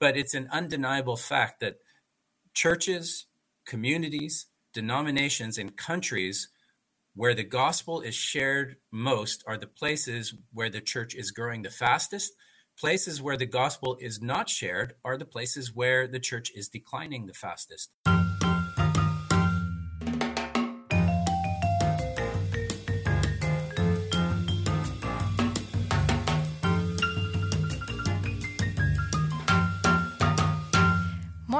but it's an undeniable fact that churches, communities, denominations, and countries where the gospel is shared most are the places where the church is growing the fastest. Places where the gospel is not shared are the places where the church is declining the fastest.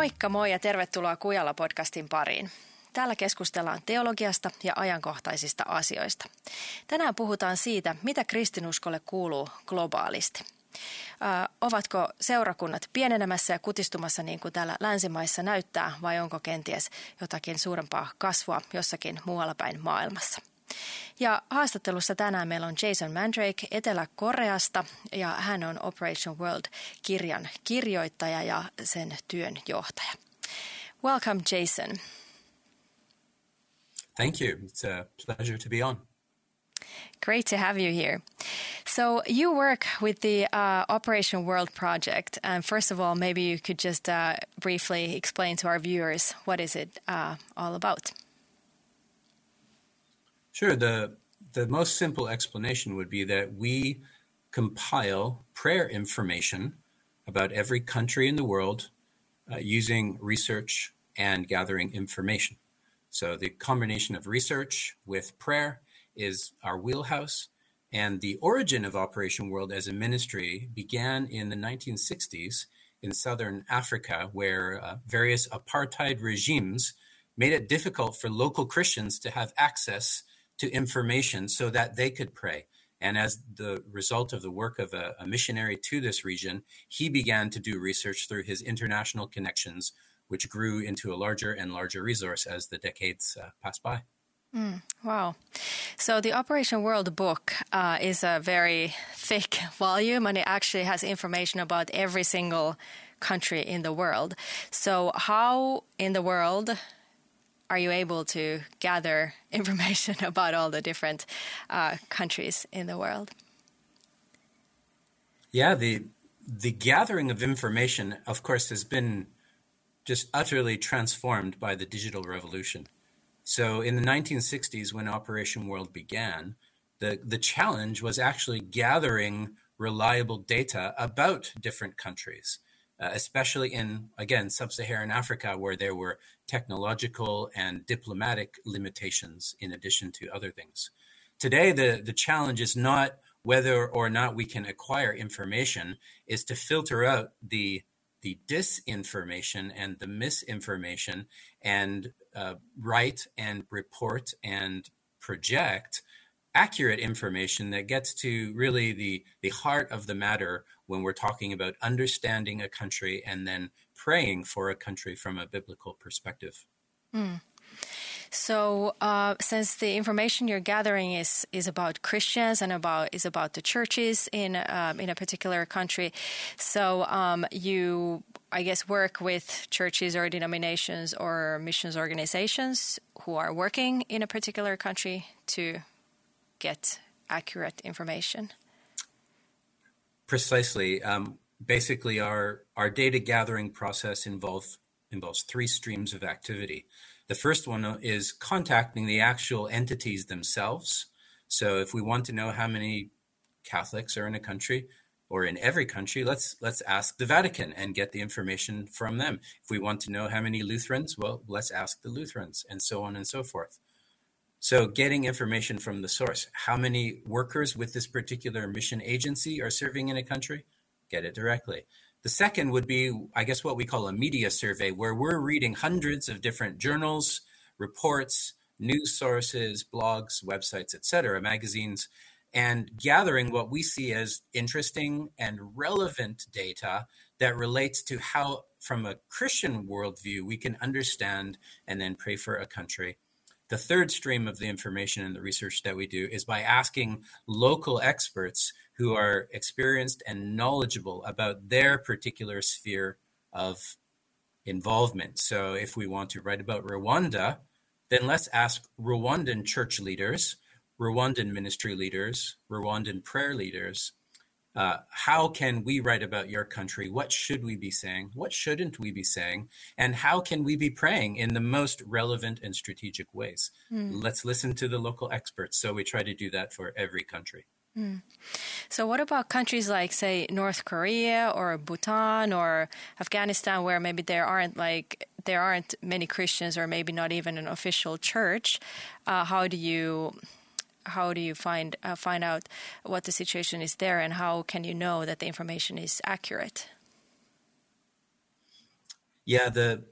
Moikka moi ja tervetuloa Kujala-podcastin pariin. Täällä keskustellaan teologiasta ja ajankohtaisista asioista. Tänään puhutaan siitä, mitä kristinuskolle kuuluu globaalisti. Ö, ovatko seurakunnat pienenemässä ja kutistumassa niin kuin täällä länsimaissa näyttää vai onko kenties jotakin suurempaa kasvua jossakin muualla päin maailmassa? Ja haastattelussa tänään meillä on Jason Mandrake Etelä-Koreasta ja hän on Operation World-kirjan kirjoittaja ja sen työn johtaja. Welcome Jason. Thank you. It's a pleasure to be on. Great to have you here. So, you work with the uh, Operation World project. And first of all, maybe you could just uh, briefly explain to our viewers what is it uh, all about? Sure. The the most simple explanation would be that we compile prayer information about every country in the world uh, using research and gathering information. So the combination of research with prayer is our wheelhouse. And the origin of Operation World as a ministry began in the 1960s in southern Africa, where uh, various apartheid regimes made it difficult for local Christians to have access to information so that they could pray. And as the result of the work of a, a, missionary to this region, he began to do research through his international connections, which grew into a larger and larger resource as the decades uh, passed by. Mm, wow. So, the Operation World book uh, is a very thick volume and it actually has information about every single country in the world. So, how in the world are you able to gather information about all the different uh, countries in the world? Yeah, the the gathering of information, of course, has been just utterly transformed by the digital revolution. So, in the 1960s, when Operation World began, the the challenge was actually gathering reliable data about different countries uh, especially in, again, sub Saharan Africa, where there were technological and diplomatic limitations in addition to other things. Today, the, the challenge is not whether or not we can acquire information, is to filter out the the disinformation and the misinformation and uh, write and report and project accurate information that gets to really the the heart of the matter when we're talking about understanding a country and then praying for a country from a biblical perspective. Mm. So, uh, since the information you're gathering is is about Christians and about is about the churches in um, in a particular country, so um, you, I guess, work with churches or denominations or missions organizations who are working in a particular country to get accurate information. Precisely. Um, basically, our our data gathering process involves involves three streams of activity. The first one is contacting the actual entities themselves. So, if we want to know how many Catholics are in a country or in every country, let's let's ask the Vatican and get the information from them. If we want to know how many Lutherans, well, let's ask the Lutherans, and so on and so forth. So, getting information from the source. How many workers with this particular mission agency are serving in a country? Get it directly. The second would be, I guess, what we call a media survey, where we're reading hundreds of different journals, reports, news sources, blogs, websites, etc., magazines, and gathering what we see as interesting and relevant data that relates to how, from a Christian worldview, we can understand and then pray for a country the third stream of the information and the research that we do is by asking local experts who are experienced and knowledgeable about their particular sphere of involvement. So, if we want to write about Rwanda, then let's ask Rwandan church leaders, Rwandan ministry leaders, Rwandan prayer leaders, uh, how can we write about your country? What should we be saying? What shouldn't we be saying? And how can we be praying in the most relevant and strategic ways? Mm. Let's listen to the local experts. So we try to do that for every country. Mm. So, what about countries like, say, North Korea or Bhutan or Afghanistan, where maybe there aren't like there aren't many Christians or maybe not even an official church? Uh, how do you how do you find uh, find out what the situation is there, and how can you know that the information is accurate? Yeah, the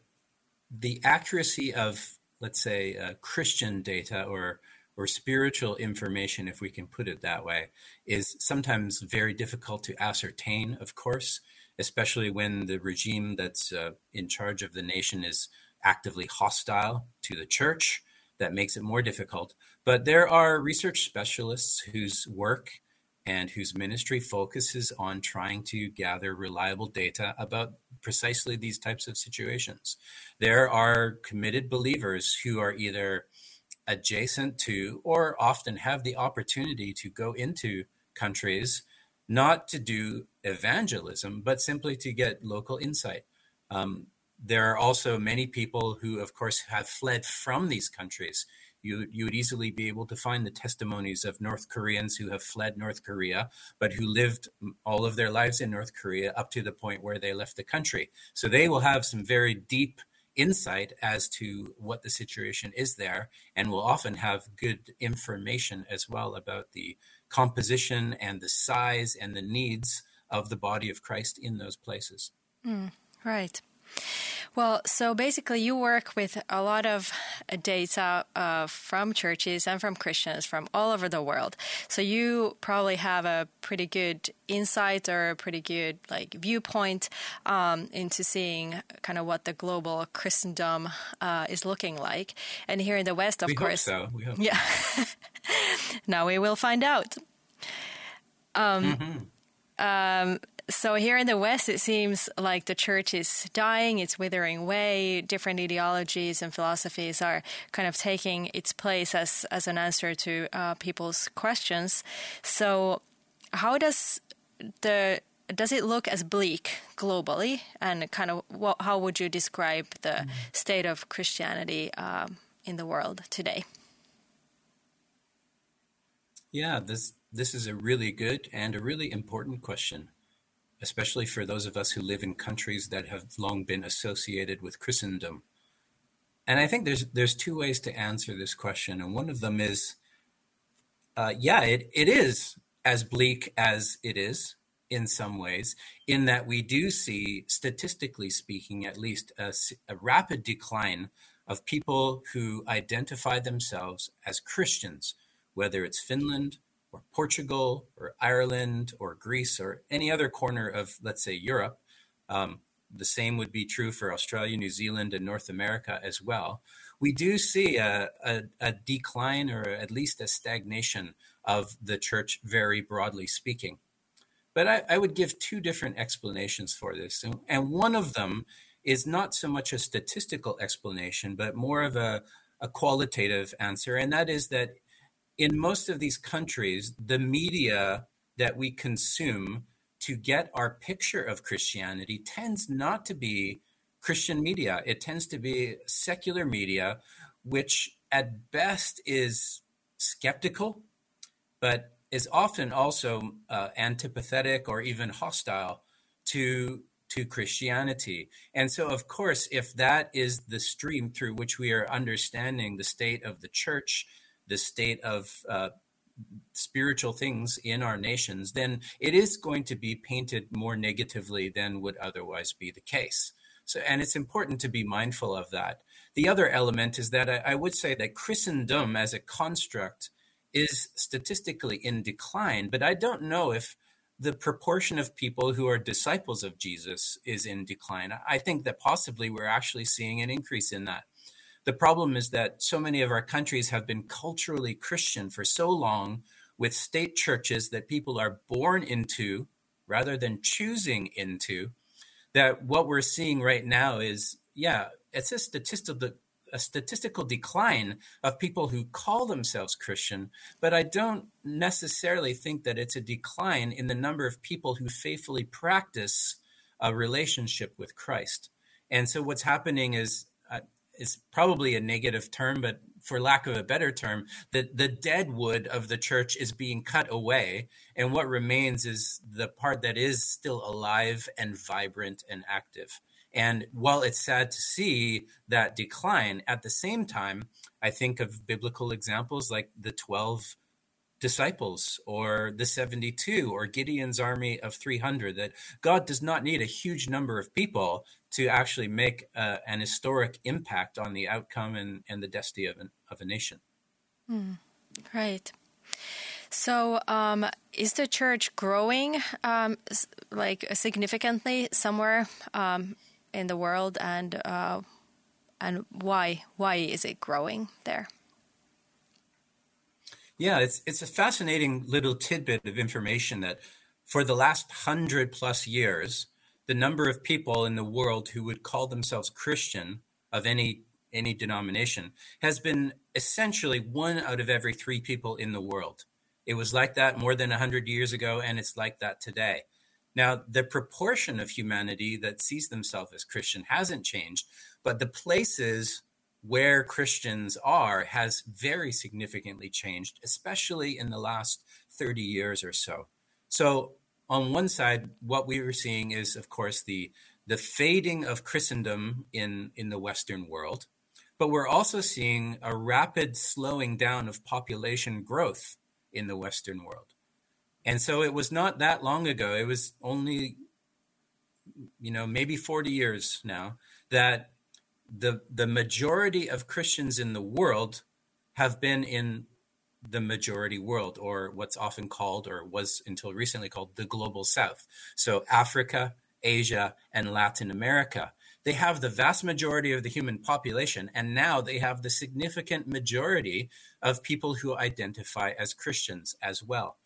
the accuracy of let's say uh, Christian data or or spiritual information, if we can put it that way, is sometimes very difficult to ascertain. Of course, especially when the regime that's uh, in charge of the nation is actively hostile to the church that makes it more difficult. But there are research specialists whose work and whose ministry focuses on trying to gather reliable data about precisely these types of situations. There are committed believers who are either adjacent to or often have the opportunity to go into countries not to do evangelism, but simply to get local insight. Um, there are also many people who, of course, have fled from these countries. You, you would easily be able to find the testimonies of North Koreans who have fled North Korea, but who lived all of their lives in North Korea up to the point where they left the country. So they will have some very deep insight as to what the situation is there and will often have good information as well about the composition and the size and the needs of the body of Christ in those places. Mm, right. Well, so basically, you work with a lot of data uh, from churches and from Christians from all over the world. So you probably have a pretty good insight or a pretty good like viewpoint um, into seeing kind of what the global Christendom uh, is looking like. And here in the West, of we course, so. We hope. yeah. now we will find out. Um, mm-hmm. um, so here in the West, it seems like the church is dying, it's withering away. Different ideologies and philosophies are kind of taking its place as, as an answer to uh, people's questions. So, how does the does it look as bleak globally, and kind of what, how would you describe the state of Christianity uh, in the world today? Yeah, this this is a really good and a really important question especially for those of us who live in countries that have long been associated with Christendom. And I think there's there's two ways to answer this question, and one of them is, uh, yeah, it, it is as bleak as it is in some ways, in that we do see, statistically speaking, at least, a, a rapid decline of people who identify themselves as Christians, whether it's Finland, or Portugal or Ireland or Greece or any other corner of, let's say, Europe. Um, the same would be true for Australia, New Zealand, and North America as well. We do see a, a, a decline or at least a stagnation of the church, very broadly speaking. But I, I would give two different explanations for this. And, and one of them is not so much a statistical explanation, but more of a, a qualitative answer. And that is that in most of these countries, the media that we consume to get our picture of Christianity tends not to be Christian media. It tends to be secular media, which at best is skeptical, but is often also uh, antipathetic or even hostile to to Christianity. And so, of course, if that is the stream through which we are understanding the state of the church, the state of uh, spiritual things in our nations, then it is going to be painted more negatively than would otherwise be the case. So, and it's important to be mindful of that. The other element is that I, I would say that Christendom as a construct is statistically in decline, but I don't know if the proportion of people who are disciples of Jesus is in decline. I think that possibly we're actually seeing an increase in that. The problem is that so many of our countries have been culturally Christian for so long with state churches that people are born into rather than choosing into that what we're seeing right now is yeah it's a statistical a statistical decline of people who call themselves Christian, but I don't necessarily think that it's a decline in the number of people who faithfully practice a relationship with Christ. And so what's happening is is probably a negative term, but for lack of a better term, the, the dead wood of the church is being cut away. And what remains is the part that is still alive and vibrant and active. And while it's sad to see that decline, at the same time, I think of biblical examples like the 12 disciples or the 72 or Gideon's army of 300, that God does not need a huge number of people to actually make uh, an historic impact on the outcome and, and the destiny of, an, of a nation. Mm, right. So, um, is the church growing um, like significantly somewhere um, in the world, and uh, and why why is it growing there? Yeah, it's it's a fascinating little tidbit of information that for the last hundred plus years, the number of people in the world who would call themselves Christian of any any denomination has been essentially one out of every three people in the world. It was like that more than 100 years ago, and it's like that today. Now, the proportion of humanity that sees themselves as Christian hasn't changed, but the places where Christians are has very significantly changed, especially in the last 30 years or so. So, on one side, what we were seeing is, of course, the the fading of Christendom in, in the Western world, but we're also seeing a rapid slowing down of population growth in the Western world. And so it was not that long ago, it was only, you know, maybe 40 years now, that the, the majority of Christians in the world have been in the majority world, or what's often called, or was until recently called, the global south. So Africa, Asia, and Latin America. They have the vast majority of the human population, and now they have the significant majority of people who identify as Christians as well.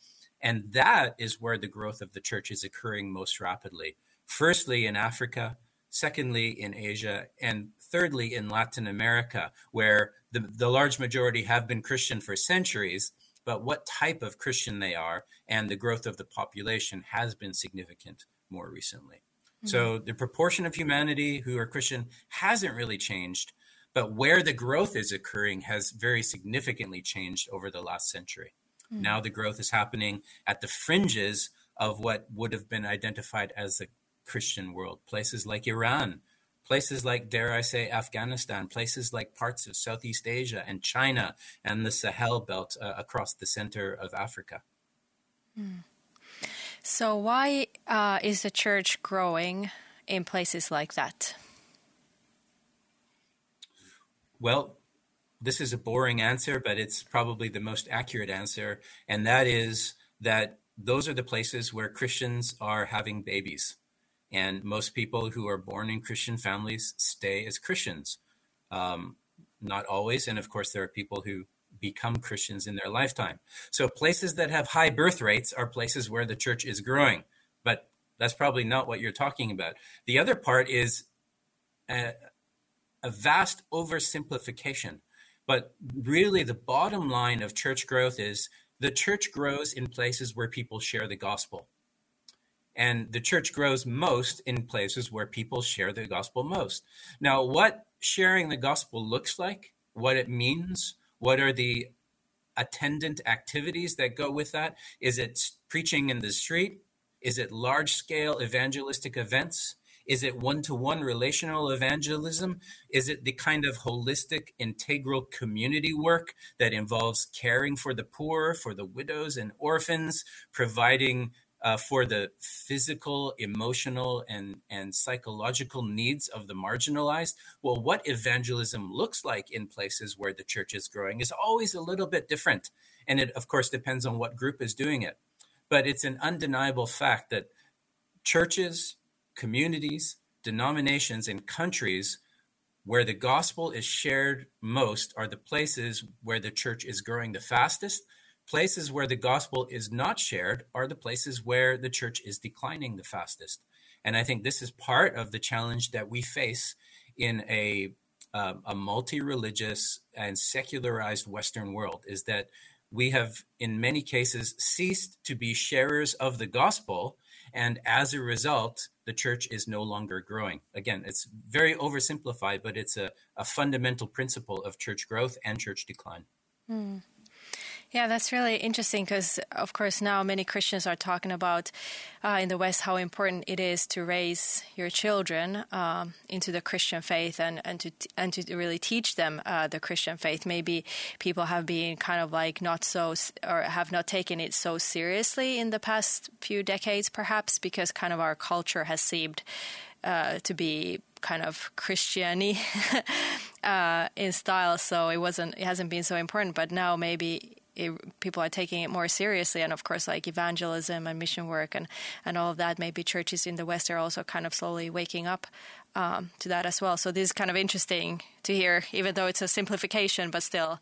And that is where the growth of the church is occurring most rapidly. Firstly, in Africa, secondly, in Asia, and thirdly, in Latin America, where the, the large majority have been Christian for centuries, but what type of Christian they are and the growth of the population has been significant more recently. Mm-hmm. So the proportion of humanity who are Christian hasn't really changed, but where the growth is occurring has very significantly changed over the last century. Mm-hmm. Now the growth is happening at the fringes of what would have been identified as the Christian world. Places like Iran, places like, dare I say, Afghanistan, places like parts of Southeast Asia and China and the Sahel belt uh, across the center of Africa. Mm. So, why uh, is the church growing in places like that? Well, this is a boring answer, but it's probably the most accurate answer. And that is that those are the places where Christians are having babies. And most people who are born in Christian families stay as Christians. Um, not always. And of course, there are people who become Christians in their lifetime. So places that have high birth rates are places where the church is growing. But that's probably not what you're talking about. The other part is a, a vast oversimplification but really, the bottom line of church growth is the church grows in places where people share the gospel. And the church grows most in places where people share the gospel most. Now, what sharing the gospel looks like, what it means, what are the attendant activities that go with that? Is it preaching in the street? Is it large scale evangelistic events? Is it one to one relational evangelism? Is it the kind of holistic, integral community work that involves caring for the poor, for the widows and orphans, providing uh, for the physical, emotional, and, and psychological needs of the marginalized. Well, what evangelism looks like in places where the church is growing is always a little bit different. And it, of course, depends on what group is doing it. But it's an undeniable fact that churches, communities, denominations, and countries where the gospel is shared most are the places where the church is growing the fastest. Places where the gospel is not shared are the places where the church is declining the fastest. And I think this is part of the challenge that we face in a um, a multi-religious and secularized Western world is that we have, in many cases, ceased to be sharers of the gospel, and as a result, the church is no longer growing. Again, it's very oversimplified, but it's a, a fundamental principle of church growth and church decline. Mm. Yeah, that's really interesting because, of course, now many Christians are talking about uh, in the West how important it is to raise your children um, into the Christian faith and, and to and to really teach them uh, the Christian faith. Maybe people have been kind of like not so or have not taken it so seriously in the past few decades, perhaps because kind of our culture has seemed uh, to be kind of Christiany uh, in style, so it wasn't it hasn't been so important. But now maybe it, people are taking it more seriously, and of course, like evangelism and mission work and and all of that. Maybe churches in the West are also kind of slowly waking up um, to that as well. So this is kind of interesting to hear, even though it's a simplification, but still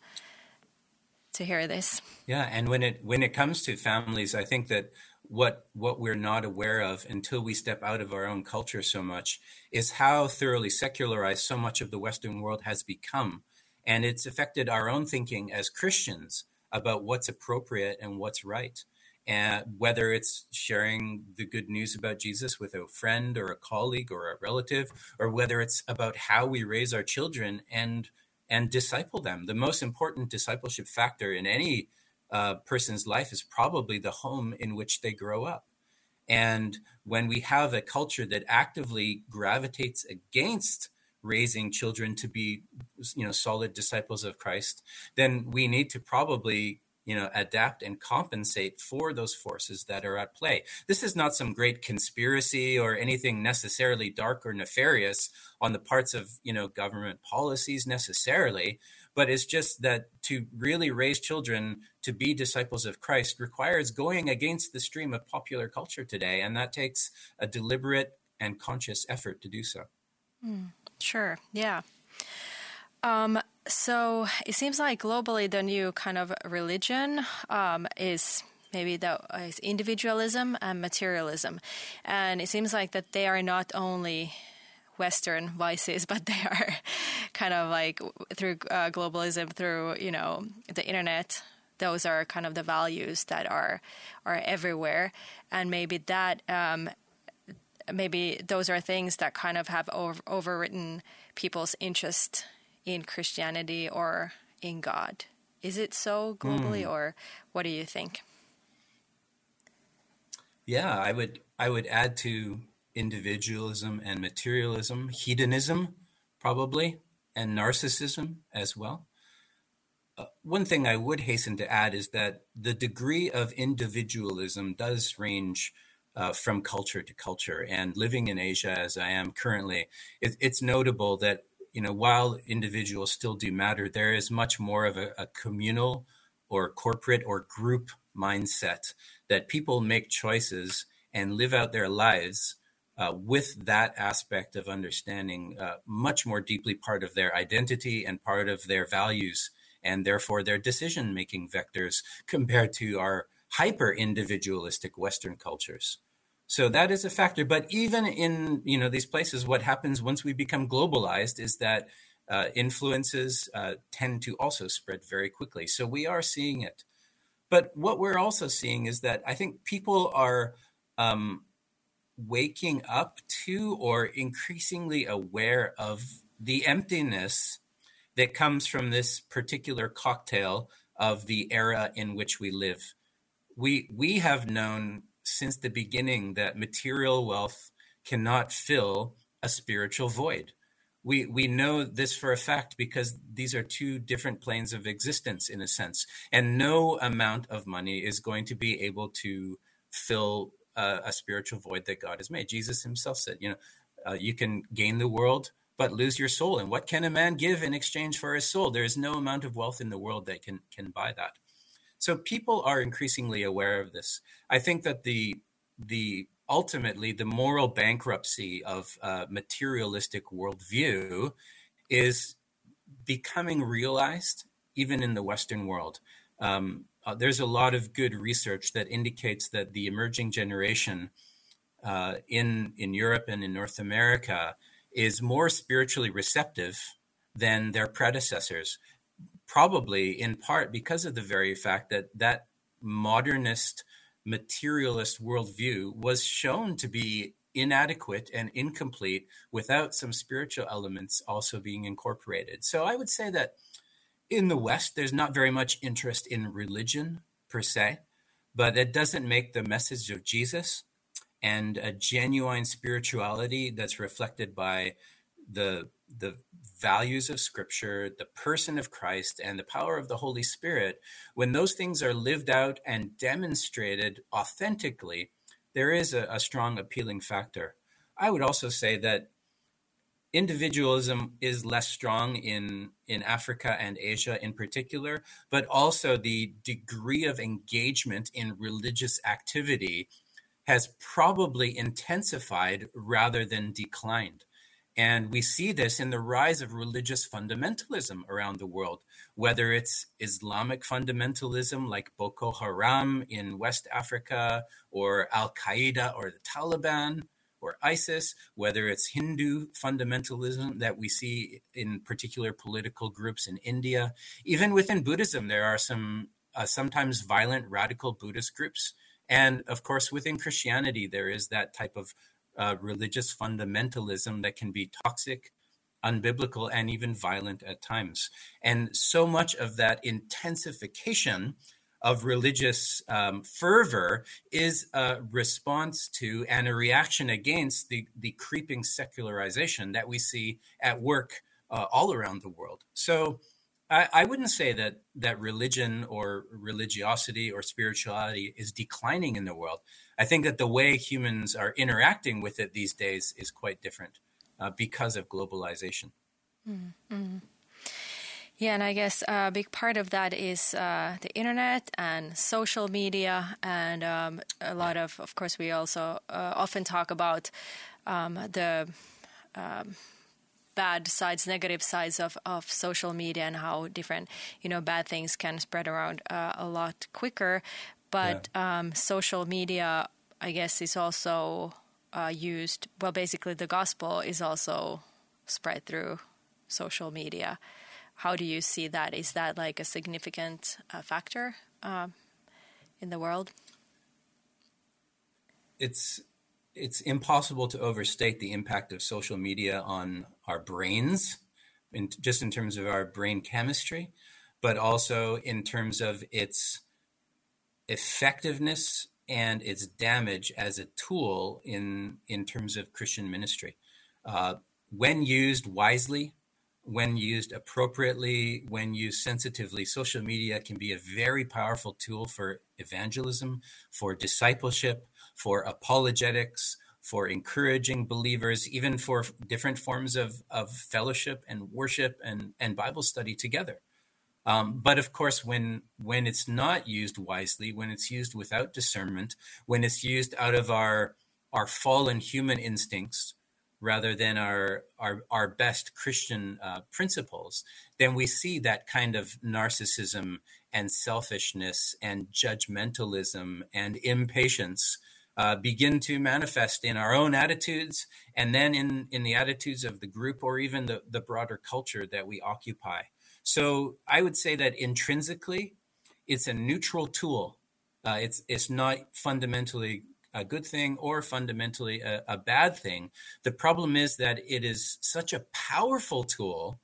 to hear this. Yeah, and when it when it comes to families, I think that what what we're not aware of until we step out of our own culture so much is how thoroughly secularized so much of the Western world has become. And it's affected our own thinking as Christians about what's appropriate and what's right. And whether it's sharing the good news about Jesus with a friend or a colleague or a relative, or whether it's about how we raise our children and and disciple them. The most important discipleship factor in any uh, person's life is probably the home in which they grow up. And when we have a culture that actively gravitates against raising children to be you know solid disciples of Christ, then we need to probably you know adapt and compensate for those forces that are at play this is not some great conspiracy or anything necessarily dark or nefarious on the parts of you know government policies necessarily but it's just that to really raise children to be disciples of Christ requires going against the stream of popular culture today and that takes a deliberate and conscious effort to do so mm. Sure. Yeah. Um, so it seems like globally the new kind of religion um, is maybe uh, is individualism and materialism, and it seems like that they are not only Western vices, but they are kind of like through uh, globalism, through you know the internet. Those are kind of the values that are are everywhere, and maybe that um, maybe those are things that kind of have over, overwritten people's interest in Christianity or in God. Is it so globally, mm. or what do you think? Yeah, I would I would add to individualism and materialism, hedonism, probably, and narcissism as well. Uh, one thing I would hasten to add is that the degree of individualism does range uh, from culture to culture. And living in Asia, as I am currently, it, it's notable that you know while individuals still do matter, there is much more of a, a communal or corporate or group mindset that people make choices and live out their lives uh, with that aspect of understanding uh, much more deeply part of their identity and part of their values and therefore their decision making vectors compared to our hyper individualistic western cultures so that is a factor. But even in you know these places, what happens once we become globalized is that uh, influences uh, tend to also spread very quickly. So we are seeing it. But what we're also seeing is that I think people are um, waking up to or increasingly aware of the emptiness that comes from this particular cocktail of the era in which we live. We we have known since the beginning that material wealth cannot fill a spiritual void. We, we know this for a fact because these are two different planes of existence in a sense. And no amount of money is going to be able to fill uh, a spiritual void that God has made. Jesus himself said, you know, uh, you can gain the world, but lose your soul. And what can a man give in exchange for his soul? There is no amount of wealth in the world that can, can buy that. So people are increasingly aware of this. I think that the the ultimately the moral bankruptcy of a materialistic worldview is becoming realized even in the Western world. Um, uh, there's a lot of good research that indicates that the emerging generation uh, in in Europe and in North America is more spiritually receptive than their predecessors, probably in part because of the very fact that that modernist materialist worldview was shown to be inadequate and incomplete without some spiritual elements also being incorporated. So I would say that in the West, there's not very much interest in religion per se, but it doesn't make the message of Jesus and a genuine spirituality that's reflected by the the values of scripture the person of christ and the power of the holy spirit when those things are lived out and demonstrated authentically there is a, a strong appealing factor i would also say that individualism is less strong in in Africa and Asia in particular, but also the degree of engagement in religious activity has probably intensified rather than declined. And we see this in the rise of religious fundamentalism around the world, whether it's Islamic fundamentalism like Boko Haram in West Africa, or Al Qaeda or the Taliban, or ISIS, whether it's Hindu fundamentalism that we see in particular political groups in India. Even within Buddhism, there are some uh, sometimes violent radical Buddhist groups. And of course, within Christianity, there is that type of uh, religious fundamentalism that can be toxic, unbiblical, and even violent at times. And so much of that intensification of religious um, fervor is a response to and a reaction against the, the creeping secularization that we see at work uh, all around the world. So I, I, wouldn't say that that religion or religiosity or spirituality is declining in the world. I think that the way humans are interacting with it these days is quite different uh, because of globalization. Mm-hmm. Yeah, and I guess a big part of that is uh, the internet and social media, and um, a lot of, of course, we also uh, often talk about um, the um, bad sides, negative sides of, of social media, and how different, you know, bad things can spread around uh, a lot quicker. But yeah. Um, social media, I guess, is also uh, used. Well, basically, the gospel is also spread through social media how do you see that? Is that like a significant uh, factor uh, in the world? It's it's impossible to overstate the impact of social media on our brains, in, just in terms of our brain chemistry, but also in terms of its effectiveness and its damage as a tool in in terms of Christian ministry. Uh, when used wisely, when used appropriately, when used sensitively, social media can be a very powerful tool for evangelism, for discipleship, for apologetics, for encouraging believers, even for different forms of, of fellowship and worship and, and Bible study together. Um, but of course, when when it's not used wisely, when it's used without discernment, when it's used out of our our fallen human instincts, rather than our our, our best Christian uh, principles, then we see that kind of narcissism and selfishness and judgmentalism and impatience uh, begin to manifest in our own attitudes and then in, in the attitudes of the group or even the, the broader culture that we occupy. So I would say that intrinsically, it's a neutral tool. Uh, it's it's not fundamentally a good thing or fundamentally a, a, bad thing. The problem is that it is such a powerful tool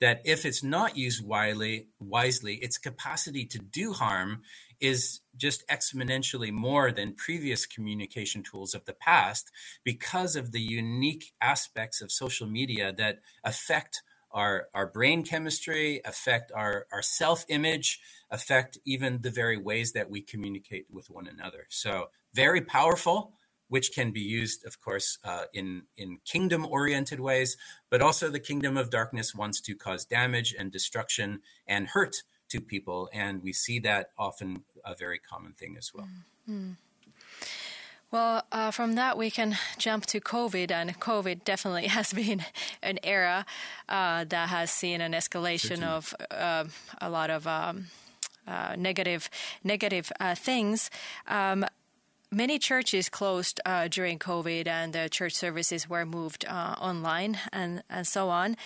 that if it's not used wisely, wisely, its capacity to do harm is just exponentially more than previous communication tools of the past because of the unique aspects of social media that affect our, our brain chemistry, affect our, our self image, affect even the very ways that we communicate with one another. So very powerful, which can be used, of course, uh, in in kingdom oriented ways, but also the kingdom of darkness wants to cause damage and destruction and hurt to people, and we see that often a very common thing as well. Mm-hmm. Well, uh, from that we can jump to COVID, and COVID definitely has been an era uh, that has seen an escalation of uh, a lot of um, uh, negative negative uh, things. Um, many churches closed uh, during COVID and the church services were moved uh, online and, and so on.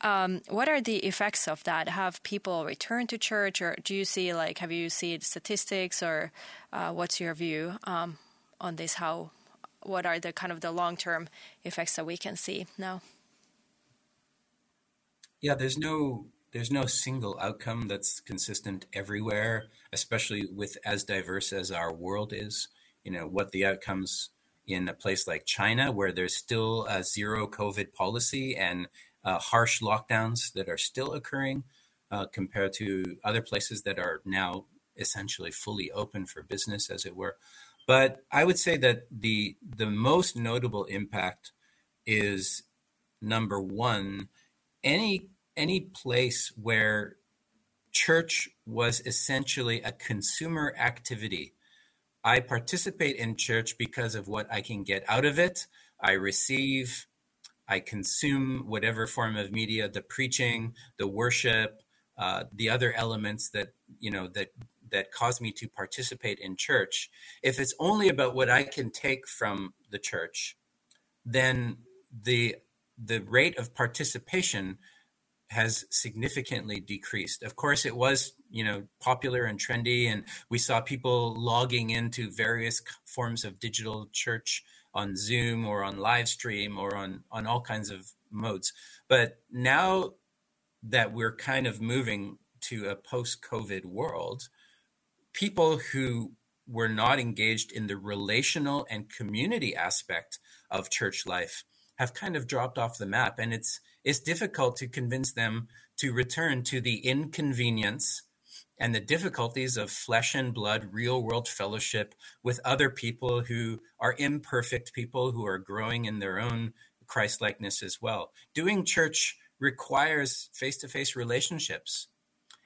Um, what are the effects of that? Have people returned to church or do you see, like, have you seen statistics or uh, what's your view um, on this? How, what are the kind of the long term effects that we can see now? Yeah, there's no there's no single outcome that's consistent everywhere, especially with as diverse as our world is. You know, what the outcomes in a place like China, where there's still a zero COVID policy and uh, harsh lockdowns that are still occurring, uh, compared to other places that are now essentially fully open for business, as it were. But I would say that the the most notable impact is number one, any any place where church was essentially a consumer activity. I participate in church because of what I can get out of it. I receive, I consume whatever form of media, the preaching, the worship, uh, the other elements that you know that that cause me to participate in church. If it's only about what I can take from the church, then the the rate of participation has significantly decreased. Of course, it was you know popular and trendy, and we saw people logging into various forms of digital church on Zoom or on live stream or on on all kinds of modes. But now that we're kind of moving to a post-COVID world, people who were not engaged in the relational and community aspect of church life have kind of dropped off the map, and it's it's difficult to convince them to return to the inconvenience and the difficulties of flesh and blood, real world fellowship with other people who are imperfect people who are growing in their own Christ likeness as well. Doing church requires face to face relationships,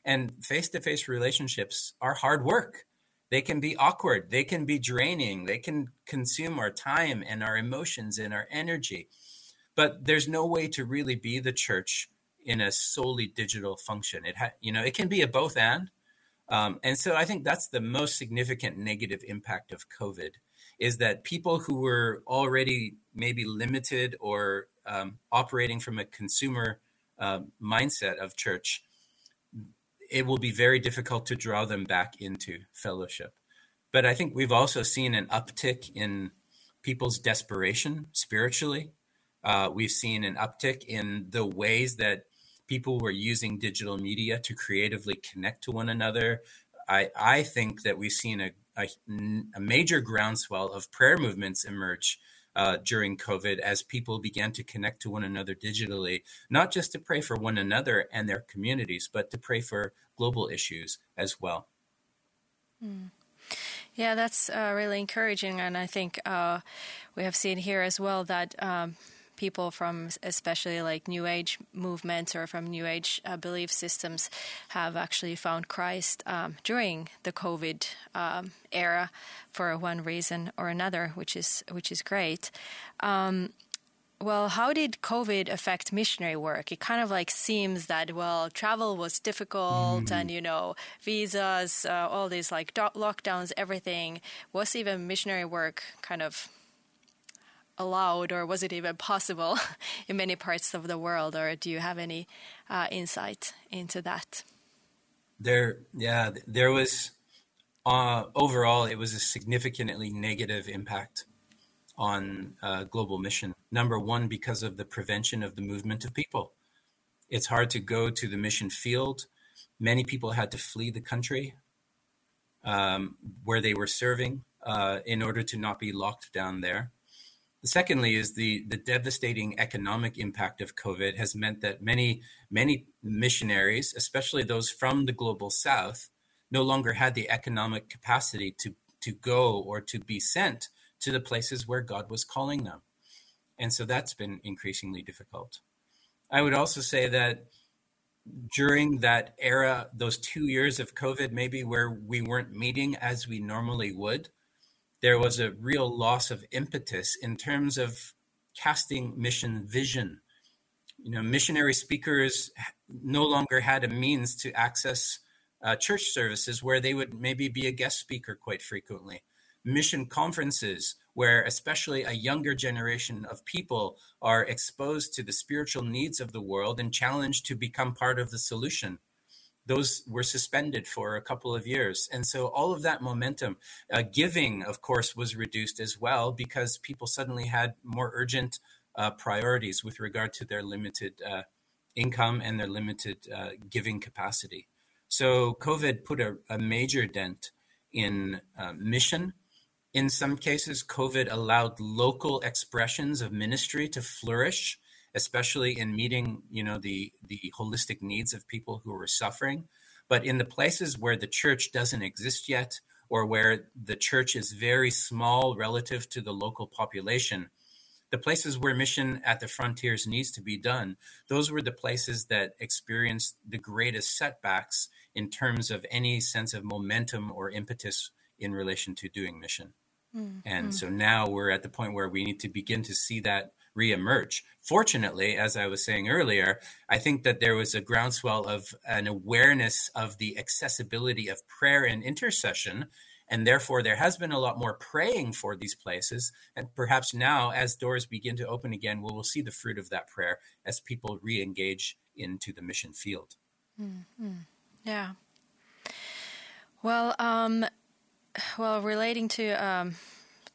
and face to face relationships are hard work. They can be awkward, they can be draining, they can consume our time and our emotions and our energy. But there's no way to really be the church in a solely digital function. It ha- you know it can be a both and, um, and so I think that's the most significant negative impact of COVID is that people who were already maybe limited or um, operating from a consumer uh, mindset of church, it will be very difficult to draw them back into fellowship. But I think we've also seen an uptick in people's desperation spiritually uh, we've seen an uptick in the ways that people were using digital media to creatively connect to one another. I, I think that we've seen a, a, a major groundswell of prayer movements emerge uh, during COVID as people began to connect to one another digitally, not just to pray for one another and their communities, but to pray for global issues as well. Mm. Yeah, that's uh, really encouraging. And I think uh, we have seen here as well that um, people from especially like New Age movements or from New Age uh, belief systems have actually found Christ um, during the COVID um, era for one reason or another, which is which is great. Um, well, how did COVID affect missionary work? It kind of like seems that well, travel was difficult, mm. and you know, visas, uh, all these like do- lockdowns, everything was even missionary work kind of allowed or was it even possible in many parts of the world or do you have any uh, insight into that? There yeah there was uh, overall it was a significantly negative impact on uh, global mission. Number one because of the prevention of the movement of people. It's hard to go to the mission field. Many people had to flee the country um, where they were serving uh, in order to not be locked down there Secondly, is the the devastating economic impact of COVID has meant that many many missionaries, especially those from the global south, no longer had the economic capacity to to go or to be sent to the places where God was calling them, and so that's been increasingly difficult. I would also say that during that era, those two years of COVID, maybe where we weren't meeting as we normally would there was a real loss of impetus in terms of casting mission vision. You know, missionary speakers no longer had a means to access uh, church services where they would maybe be a guest speaker quite frequently. mission conferences where especially a younger generation of people are exposed to the spiritual needs of the world and challenged to become part of the solution those were suspended for a couple of years. And so all of that momentum, uh, giving, of course, was reduced as well because people suddenly had more urgent uh, priorities with regard to their limited uh, income and their limited uh, giving capacity. So COVID put a, a major dent in uh, mission. In some cases, COVID allowed local expressions of ministry to flourish especially in meeting you know the the holistic needs of people who are suffering. But in the places where the church doesn't exist yet or where the church is very small relative to the local population the places where mission at the frontiers needs to be done those were the places that experienced the greatest setbacks in terms of any sense of momentum or impetus in relation to doing mission. Mm-hmm. and so now we're at the point where we need to begin to see that reemerge. Fortunately, as I was saying earlier, I think that there was a groundswell of an awareness of the accessibility of prayer and intercession. And therefore, there has been a lot more praying for these places. And perhaps now, as doors begin to open again, we will see the fruit of that prayer as people re engage into the mission field. Mm-hmm. Yeah. Well, um, well, relating to um,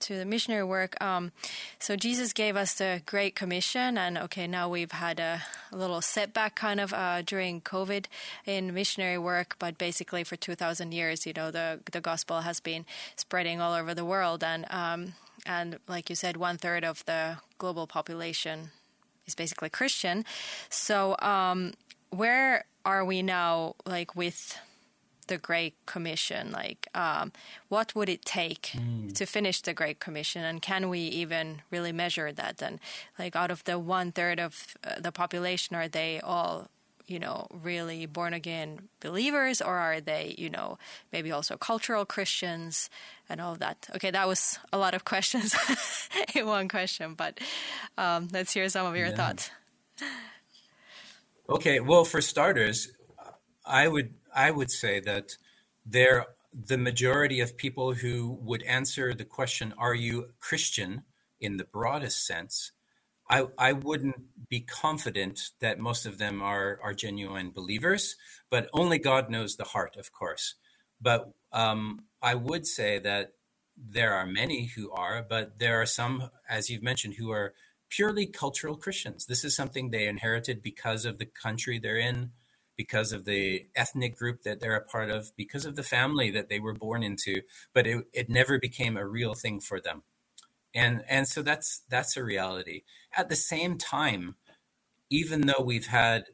to the missionary work. Um, so Jesus gave us the Great Commission, and okay, now we've had a, a little setback kind of uh, during COVID in missionary work, but basically for 2,000 years, you know, the the gospel has been spreading all over the world, and um, and like you said, one third of the global population is basically Christian. So um, where are we now, like with the Great Commission? Like, um, what would it take mm. to finish the Great Commission, and can we even really measure that? And like, out of the one third of uh, the population, are they all you know, really born again believers, or are they, you know, maybe also cultural Christians and all of that? Okay, that was a lot of questions in one question, but um, let's hear some of your yeah. thoughts. Okay, well, for starters, I would I would say that there the majority of people who would answer the question, "Are you Christian?" in the broadest sense, I, I wouldn't be confident that most of them are are genuine believers, but only God knows the heart, of course. But um, I would say that there are many who are, but there are some, as you've mentioned, who are purely cultural Christians. This is something they inherited because of the country they're in, because of the ethnic group that they're a part of, because of the family that they were born into, but it, it never became a real thing for them. And, and so that's that's a reality. At the same time, even though we've had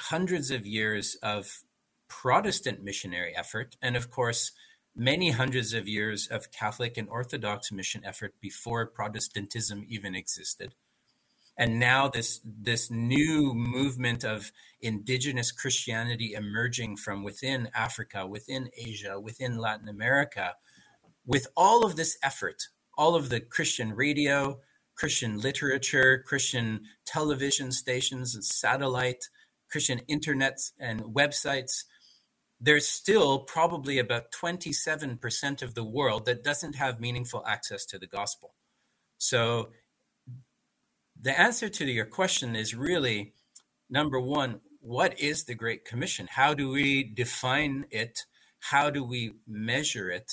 hundreds of years of Protestant missionary effort, and of course, many hundreds of years of Catholic and Orthodox mission effort before Protestantism even existed, and now this this new movement of indigenous christianity emerging from within africa within asia within latin america with all of this effort all of the christian radio christian literature christian television stations and satellite christian internet and websites there's still probably about 27% of the world that doesn't have meaningful access to the gospel. So the answer to your question is really number one what is the great commission? How do we define it? How do we measure it?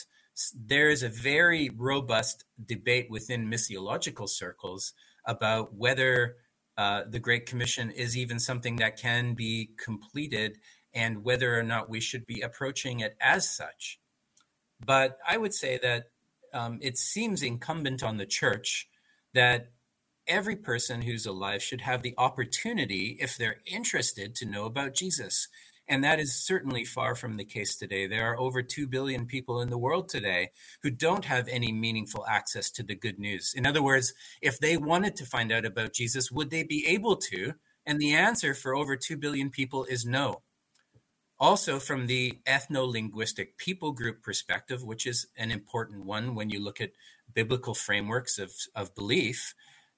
There is a very robust debate within missiological circles about whether uh, the great commission is even something that can be completed and whether or not we should be approaching it as such. But i would say that um, it seems incumbent on the church that every person who's alive should have the opportunity, if they're interested, to know about Jesus. And that is certainly far from the case today. There are over 2 billion people in the world today who don't have any meaningful access to the good news. In other words, if they wanted to find out about Jesus, would they be able to? And the answer for over 2 billion people is no. Also, from the ethno linguistic people group perspective, which is an important one when you look at biblical frameworks of, of belief,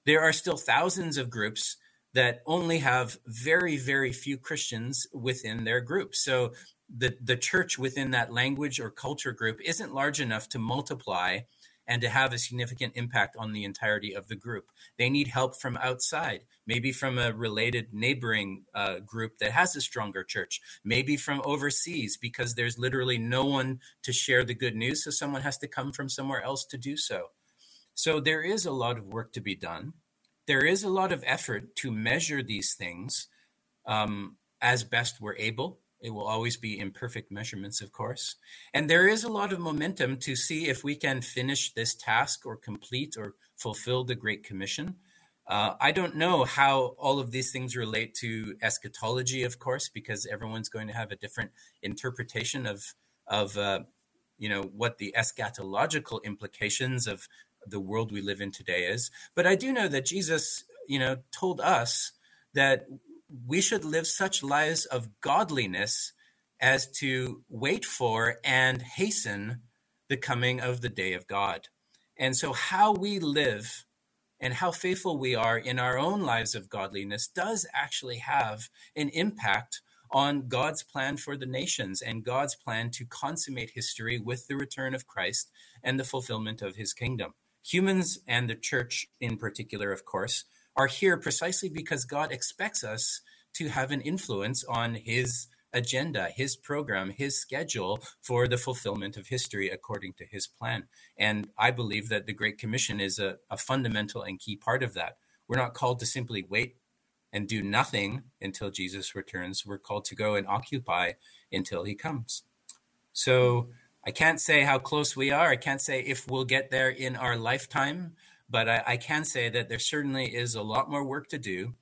there are still thousands of groups that only have very, very few Christians within their group. So the, the church within that language or culture group isn't large enough to multiply and to have a significant impact on the entirety of the group. They need help from outside, maybe from a related neighboring uh, group that has a stronger church, maybe from overseas because there's literally no one to share the good news. So someone has to come from somewhere else to do so. So there is a lot of work to be done. There is a lot of effort to measure these things um, as best we're able it will always be imperfect measurements, of course. And there is a lot of momentum to see if we can finish this task or complete or fulfill the Great Commission. Uh, I don't know how all of these things relate to eschatology, of course, because everyone's going to have a different interpretation of of uh, you know what the eschatological implications of the world we live in today is. But I do know that Jesus, you know, told us that we should live such lives of godliness as to wait for and hasten the coming of the day of God. And so, how we live and how faithful we are in our own lives of godliness does actually have an impact on God's plan for the nations and God's plan to consummate history with the return of Christ and the fulfillment of his kingdom. Humans and the church, in particular, of course, are here precisely because God expects us to have an influence on his agenda, his program, his schedule for the fulfillment of history according to his plan. And I believe that the Great Commission is a, a fundamental and key part of that. We're not called to simply wait and do nothing until Jesus returns. We're called to go and occupy until he comes. So I can't say how close we are. I can't say if we'll get there in our lifetime. But I, I, can say that there certainly is a lot more work to do.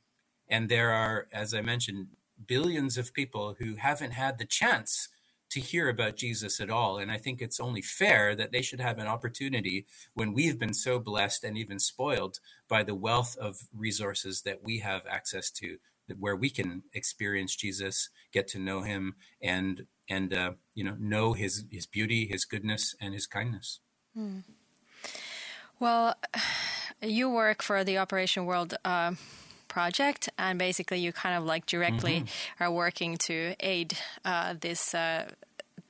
And there are, as I mentioned, billions of people who haven't had the chance to hear about Jesus at all. And I think it's only fair that they should have an opportunity when we've been so blessed and even spoiled by the wealth of resources that we have access to, where we can experience Jesus, get to know him, and and uh, you know know his his beauty, his goodness, and his kindness. Hmm. Well, you work for the Operation World uh, project, and basically you kind of like directly mm-hmm. are working to aid uh, this. Uh,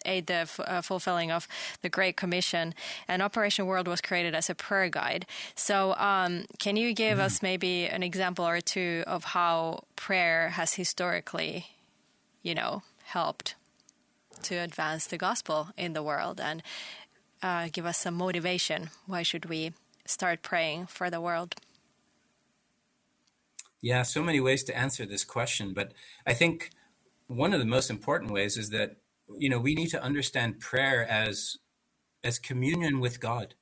aid the f- uh, fulfilling of the Great Commission. And Operation World was created as a prayer guide. So, um, can you give mm. us maybe an example or two of how prayer has historically, you know, helped to advance the gospel in the world and uh, give us some motivation. Why should we start praying for the world? Yeah, so many ways to answer this question, but I think one of the most important ways is that you know we need to understand prayer as as communion with God,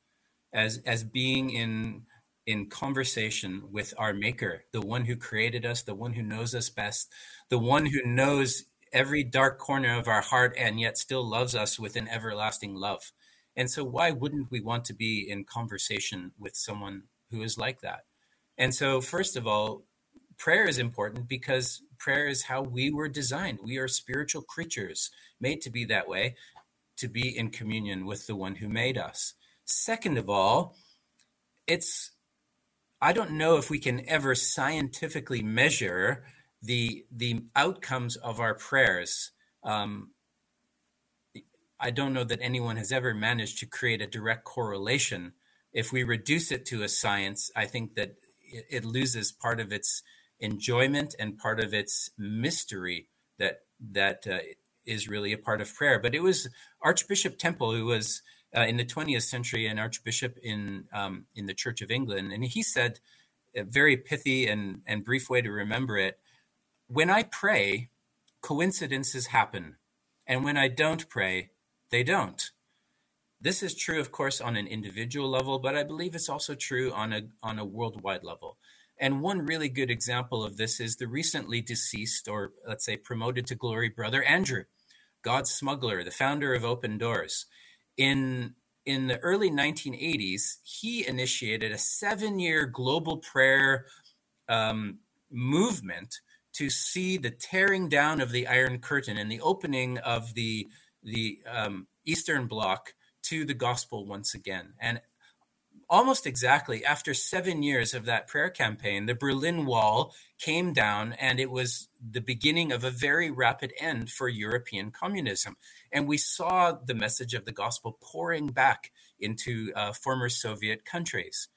as as being in in conversation with our maker, the one who created us, the one who knows us best, the one who knows every dark corner of our heart and yet still loves us with an everlasting love. And so, why wouldn't we want to be in conversation with someone who is like that? And so, first of all, prayer is important because prayer is how we were designed. We are spiritual creatures made to be that way, to be in communion with the one who made us. Second of all, it's I don't know if we can ever scientifically measure the the outcomes of our prayers. Um, I don't know that anyone has ever managed to create a direct correlation. If we reduce it to a science, I think that it, it loses part of its enjoyment and part of its mystery that that uh, is really a part of prayer. But it was Archbishop Temple who was uh, in the 20th century an archbishop in um, in the Church of England, and he said a very pithy and and brief way to remember it: When I pray, coincidences happen, and when I don't pray, they don't. This is true, of course, on an individual level, but I believe it's also true on a, on a worldwide level. And one really good example of this is the recently deceased, or let's say promoted to glory, brother Andrew, God's smuggler, the founder of Open Doors. In in the early 1980s, he initiated a seven year global prayer um, movement to see the tearing down of the Iron Curtain and the opening of the the um, Eastern Bloc to the gospel once again. And almost exactly after seven years of that prayer campaign, the Berlin Wall came down, and it was the beginning of a very rapid end for European communism. And we saw the message of the gospel pouring back into uh, former Soviet countries.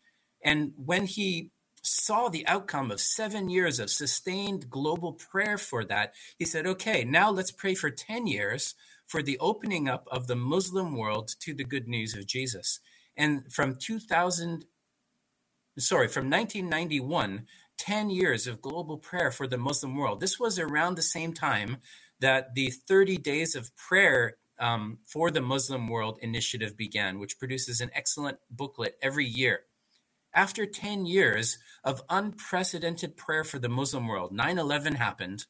And when he saw the outcome of seven years of sustained global prayer for that, he said, okay, now let's pray for 10 years for the opening up of the Muslim world to the good news of Jesus. And from 2000, sorry, from 1991, 10 years of global prayer for the Muslim world. This was around the same time that the 30 days of prayer um, for the Muslim world initiative began, which produces an excellent booklet every year. After 10 years of unprecedented prayer for the Muslim world, 9 11 happened,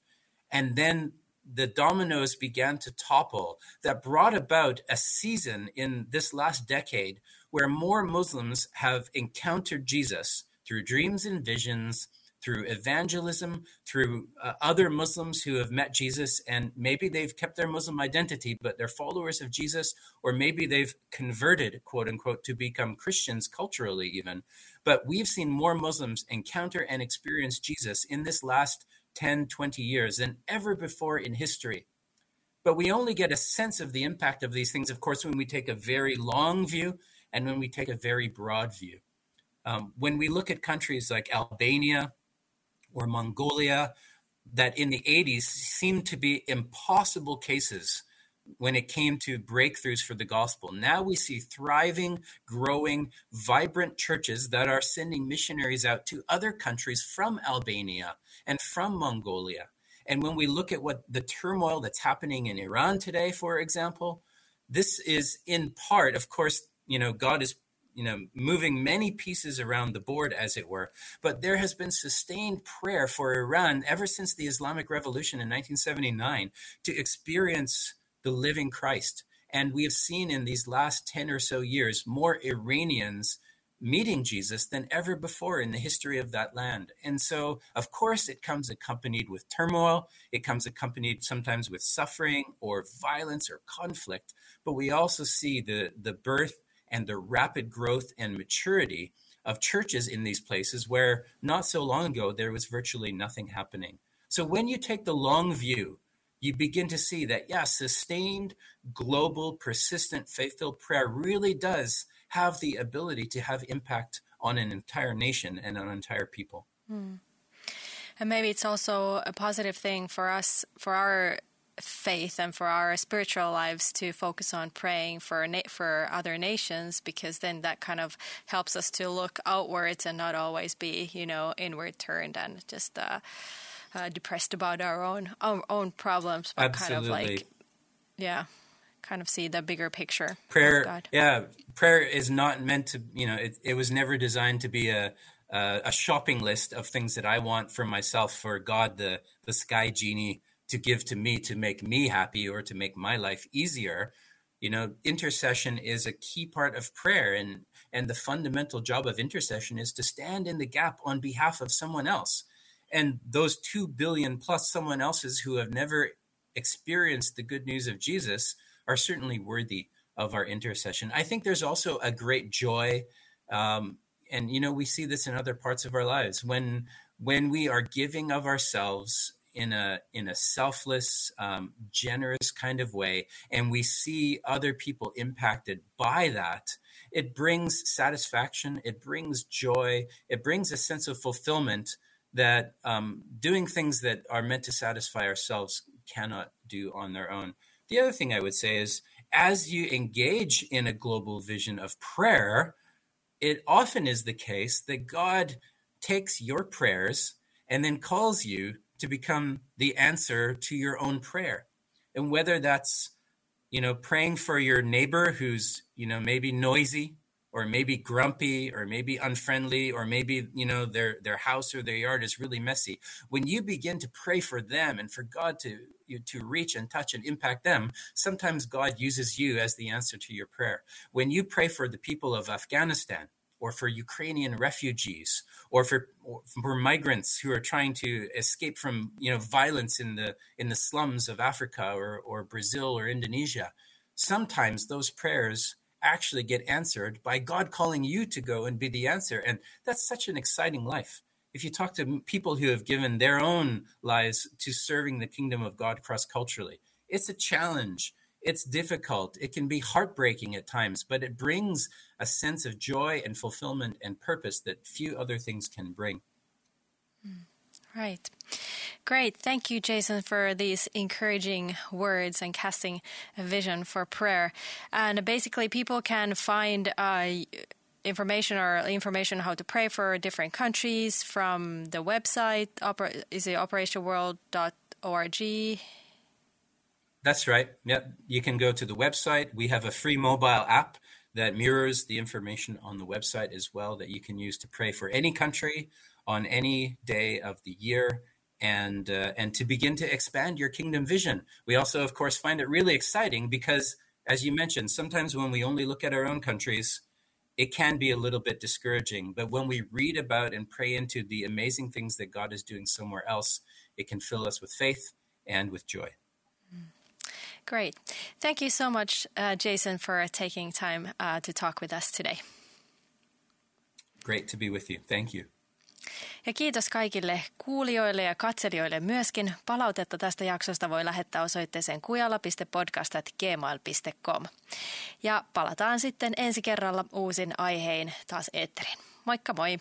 and then the dominoes began to topple that brought about a season in this last decade where more Muslims have encountered Jesus through dreams and visions, through evangelism, through uh, other Muslims who have met Jesus, and maybe they've kept their Muslim identity, but they're followers of Jesus, or maybe they've converted, quote unquote, to become Christians culturally, even. But we've seen more Muslims encounter and experience Jesus in this last 10, 20 years than ever before in history. But we only get a sense of the impact of these things, of course, when we take a very long view and when we take a very broad view. Um, when we look at countries like Albania or Mongolia, that in the 80s seemed to be impossible cases when it came to breakthroughs for the gospel. Now we see thriving, growing, vibrant churches that are sending missionaries out to other countries from Albania and from Mongolia. And when we look at what the turmoil that's happening in Iran today, for example, this is in part, of course, you know, God is you know moving many pieces around the board as it were but there has been sustained prayer for iran ever since the islamic revolution in 1979 to experience the living Christ. And we have seen in these last 10 or so years more Iranians meeting Jesus than ever before in the history of that land. And so, of course, it comes accompanied with turmoil. It comes accompanied sometimes with suffering or violence or conflict. But we also see the, the birth and the rapid growth and maturity of churches in these places where not so long ago there was virtually nothing happening. So, when you take the long view, you begin to see that, yeah, sustained, global, persistent, faith filled prayer really does have the ability to have impact on an entire nation and on entire people. Mm. And maybe it's also a positive thing for us, for our faith and for our spiritual lives to focus on praying for for other nations because then that kind of helps us to look outwards and not always be you know inward turned and just uh, uh, depressed about our own our own problems, but Absolutely. kind of like yeah, kind of see the bigger picture. Prayer, yeah, prayer is not meant to you know it, it was never designed to be a uh, a shopping list of things that I want for myself for God the the sky genie to give to me to make me happy or to make my life easier you know intercession is a key part of prayer. And and the fundamental job of intercession is to stand in the gap on behalf of someone else. And those 2 billion plus someone else's who have never experienced the good news of Jesus are certainly worthy of our intercession. I think there's also a great joy um, and you know we see this in other parts of our lives. When when we are giving of ourselves in a in a selfless um, generous kind of way and we see other people impacted by that it brings satisfaction it brings joy it brings a sense of fulfillment that um, doing things that are meant to satisfy ourselves cannot do on their own. The other thing I would say is as you engage in a global vision of prayer, it often is the case that God takes your prayers and then calls you to become the answer to your own prayer. And whether that's, you know, praying for your neighbor who's, you know, maybe noisy or maybe grumpy or maybe unfriendly or maybe you know their their house or their yard is really messy when you begin to pray for them and for god to you to reach and touch and impact them sometimes god uses you as the answer to your prayer when you pray for the people of afghanistan or for Ukrainian refugees, or for, or for migrants who are trying to escape from you know violence in the in the slums of Africa or, or Brazil or Indonesia. Sometimes those prayers actually get answered by God calling you to go and be the answer. And that's such an exciting life. If you talk to people who have given their own lives to serving the kingdom of God cross culturally, it's a challenge. It's difficult. It can be heartbreaking at times, but it brings a sense of joy and fulfillment and purpose that few other things can bring. Right. Great. Thank you, Jason, for these encouraging words and casting a vision for prayer. And basically, people can find uh, information or information how to pray for different countries from the website. Is it operationworld.org? That's right. Yep. You can go to the website. We have a free mobile app that mirrors the information on the website as well that you can use to pray for any country on any day of the year and uh, and to begin to expand your kingdom vision. We also, of course, find it really exciting because, as you mentioned, sometimes when we only look at our own countries, it can be a little bit discouraging. But when we read about and pray into the amazing things that God is doing somewhere else, it can fill us with faith and with joy. Great. Thank you so much, uh, Jason, for taking time uh, to talk with us today. Great to be with you. Thank you. Ja kiitos kaikille kuulijoille ja katselijoille myöskin. Palautetta tästä jaksosta voi lähettää osoitteeseen kujala.podcast.gmail.com. Ja palataan sitten ensi kerralla uusin aihein taas eetteriin. Moikka moi!